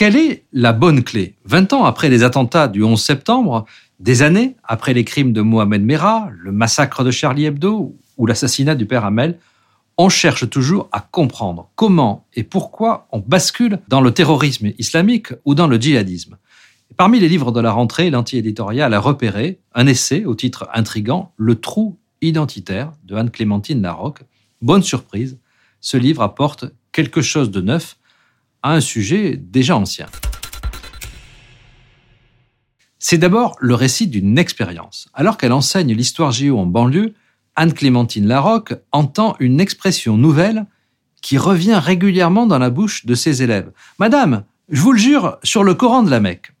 Quelle est la bonne clé? 20 ans après les attentats du 11 septembre, des années après les crimes de Mohamed Merah, le massacre de Charlie Hebdo ou l'assassinat du père Hamel, on cherche toujours à comprendre comment et pourquoi on bascule dans le terrorisme islamique ou dans le djihadisme. parmi les livres de la rentrée, l'anti-éditorial a repéré un essai au titre intrigant, Le trou identitaire de Anne-Clémentine Larocque. Bonne surprise, ce livre apporte quelque chose de neuf à un sujet déjà ancien. C'est d'abord le récit d'une expérience. Alors qu'elle enseigne l'histoire géo en banlieue, Anne-Clémentine Larocque entend une expression nouvelle qui revient régulièrement dans la bouche de ses élèves. Madame, je vous le jure, sur le Coran de la Mecque.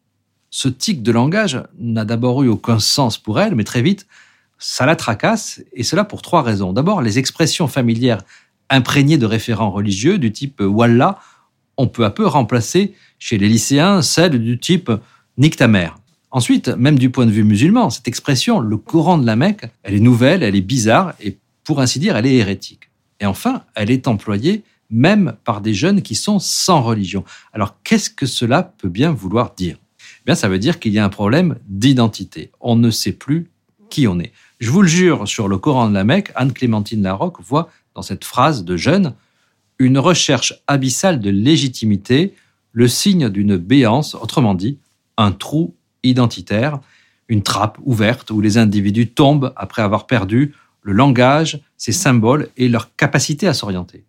Ce tic de langage n'a d'abord eu aucun sens pour elle, mais très vite, ça la tracasse, et cela pour trois raisons. D'abord, les expressions familières imprégnées de référents religieux du type Wallah on peut à peu remplacer chez les lycéens celle du type nique. Ensuite, même du point de vue musulman, cette expression, le Coran de la Mecque, elle est nouvelle, elle est bizarre et pour ainsi dire, elle est hérétique. Et enfin, elle est employée même par des jeunes qui sont sans religion. Alors, qu'est-ce que cela peut bien vouloir dire? Eh Bien, ça veut dire qu'il y a un problème d'identité. On ne sait plus qui on est. Je vous le jure, sur le Coran de la Mecque, Anne-Clémentine Larocque voit dans cette phrase de jeune une recherche abyssale de légitimité, le signe d'une béance, autrement dit, un trou identitaire, une trappe ouverte où les individus tombent après avoir perdu le langage, ses symboles et leur capacité à s'orienter.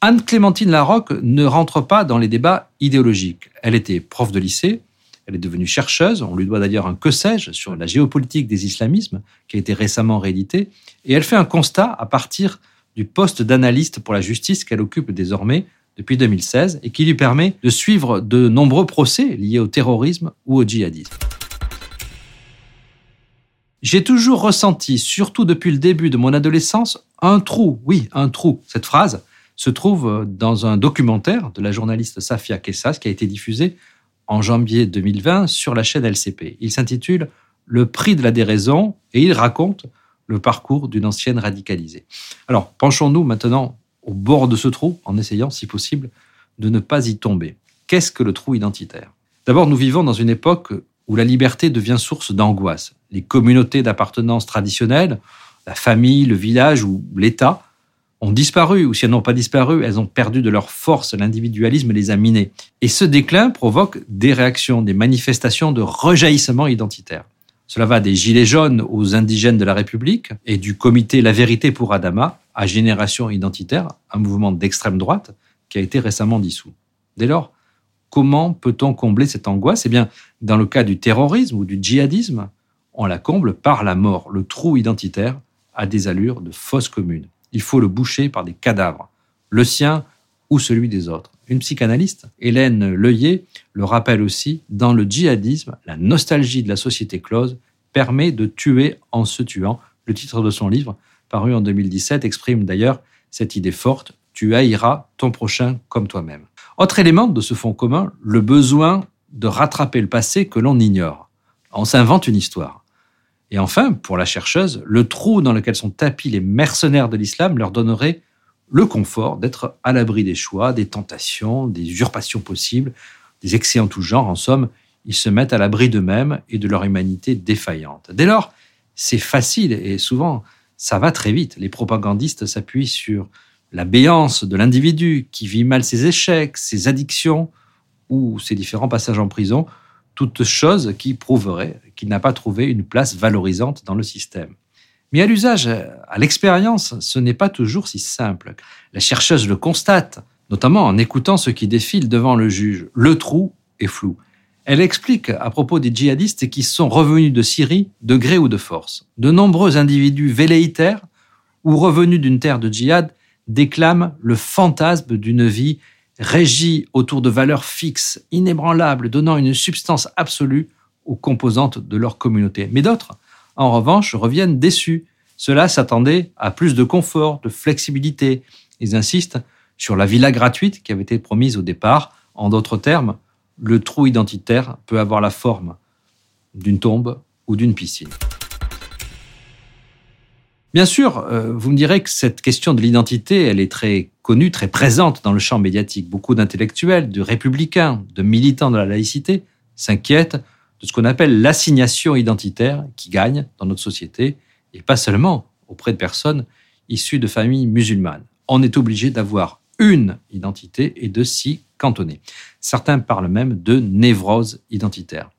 Anne-Clémentine Larocque ne rentre pas dans les débats idéologiques. Elle était prof de lycée, elle est devenue chercheuse, on lui doit d'ailleurs un que sais-je sur la géopolitique des islamismes qui a été récemment réédité, et elle fait un constat à partir du poste d'analyste pour la justice qu'elle occupe désormais depuis 2016 et qui lui permet de suivre de nombreux procès liés au terrorisme ou au djihadisme. J'ai toujours ressenti, surtout depuis le début de mon adolescence, un trou, oui, un trou. Cette phrase se trouve dans un documentaire de la journaliste Safia Kessas qui a été diffusé en janvier 2020 sur la chaîne LCP. Il s'intitule Le prix de la déraison et il raconte le parcours d'une ancienne radicalisée. Alors, penchons-nous maintenant au bord de ce trou en essayant, si possible, de ne pas y tomber. Qu'est-ce que le trou identitaire? D'abord, nous vivons dans une époque où la liberté devient source d'angoisse. Les communautés d'appartenance traditionnelles, la famille, le village ou l'État ont disparu, ou si elles n'ont pas disparu, elles ont perdu de leur force, l'individualisme les a minés. Et ce déclin provoque des réactions, des manifestations de rejaillissement identitaire. Cela va des Gilets jaunes aux indigènes de la République et du comité La Vérité pour Adama à Génération Identitaire, un mouvement d'extrême droite qui a été récemment dissous. Dès lors, comment peut-on combler cette angoisse? Eh bien, dans le cas du terrorisme ou du djihadisme, on la comble par la mort. Le trou identitaire a des allures de fausse commune. Il faut le boucher par des cadavres, le sien ou celui des autres. Une psychanalyste, Hélène Leuillet, le rappelle aussi, dans le djihadisme, la nostalgie de la société close permet de tuer en se tuant. Le titre de son livre, paru en 2017, exprime d'ailleurs cette idée forte, tu haïras ton prochain comme toi-même. Autre élément de ce fond commun, le besoin de rattraper le passé que l'on ignore. On s'invente une histoire. Et enfin, pour la chercheuse, le trou dans lequel sont tapis les mercenaires de l'islam leur donnerait le confort d'être à l'abri des choix, des tentations, des usurpations possibles, des excès en tout genre. En somme, ils se mettent à l'abri d'eux-mêmes et de leur humanité défaillante. Dès lors, c'est facile et souvent, ça va très vite. Les propagandistes s'appuient sur la béance de l'individu qui vit mal ses échecs, ses addictions ou ses différents passages en prison, toutes choses qui prouveraient qu'il n'a pas trouvé une place valorisante dans le système. Mais à l'usage, à l'expérience, ce n'est pas toujours si simple. La chercheuse le constate, notamment en écoutant ce qui défile devant le juge. Le trou est flou. Elle explique à propos des djihadistes qui sont revenus de Syrie de gré ou de force. De nombreux individus velléitaires ou revenus d'une terre de djihad déclament le fantasme d'une vie régie autour de valeurs fixes, inébranlables, donnant une substance absolue aux composantes de leur communauté. Mais d'autres, en revanche, reviennent déçus. Cela s'attendait à plus de confort, de flexibilité. Ils insistent sur la villa gratuite qui avait été promise au départ. En d'autres termes, le trou identitaire peut avoir la forme d'une tombe ou d'une piscine. Bien sûr, euh, vous me direz que cette question de l'identité, elle est très connue, très présente dans le champ médiatique. Beaucoup d'intellectuels, de républicains, de militants de la laïcité s'inquiètent de ce qu'on appelle l'assignation identitaire qui gagne dans notre société, et pas seulement auprès de personnes issues de familles musulmanes. On est obligé d'avoir une identité et de s'y cantonner. Certains parlent même de névrose identitaire.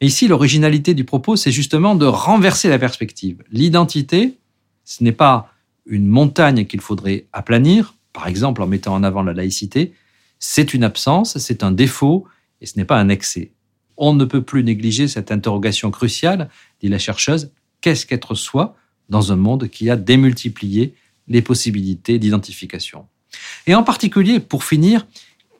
Et ici, l'originalité du propos, c'est justement de renverser la perspective. L'identité, ce n'est pas une montagne qu'il faudrait aplanir, par exemple en mettant en avant la laïcité, c'est une absence, c'est un défaut, et ce n'est pas un excès. On ne peut plus négliger cette interrogation cruciale, dit la chercheuse, qu'est-ce qu'être soi dans un monde qui a démultiplié les possibilités d'identification? Et en particulier, pour finir,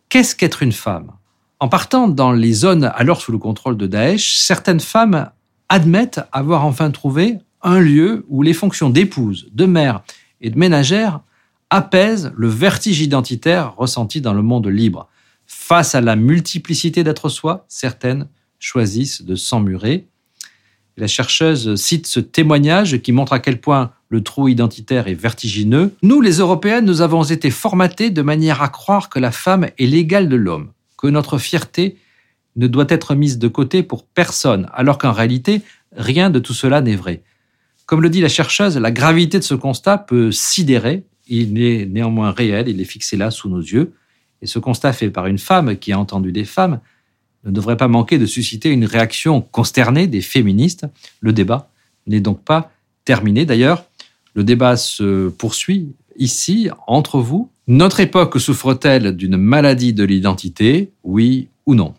qu'est-ce qu'être une femme? En partant dans les zones alors sous le contrôle de Daesh, certaines femmes admettent avoir enfin trouvé un lieu où les fonctions d'épouse, de mère et de ménagère apaisent le vertige identitaire ressenti dans le monde libre. Face à la multiplicité d'être soi, certaines choisissent de s'emmurer. La chercheuse cite ce témoignage qui montre à quel point le trou identitaire est vertigineux. Nous, les Européennes, nous avons été formatés de manière à croire que la femme est l'égale de l'homme, que notre fierté ne doit être mise de côté pour personne, alors qu'en réalité, rien de tout cela n'est vrai. Comme le dit la chercheuse, la gravité de ce constat peut sidérer. Il est néanmoins réel, il est fixé là sous nos yeux. Et ce constat fait par une femme qui a entendu des femmes ne devrait pas manquer de susciter une réaction consternée des féministes. Le débat n'est donc pas terminé. D'ailleurs, le débat se poursuit ici, entre vous. Notre époque souffre-t-elle d'une maladie de l'identité Oui ou non?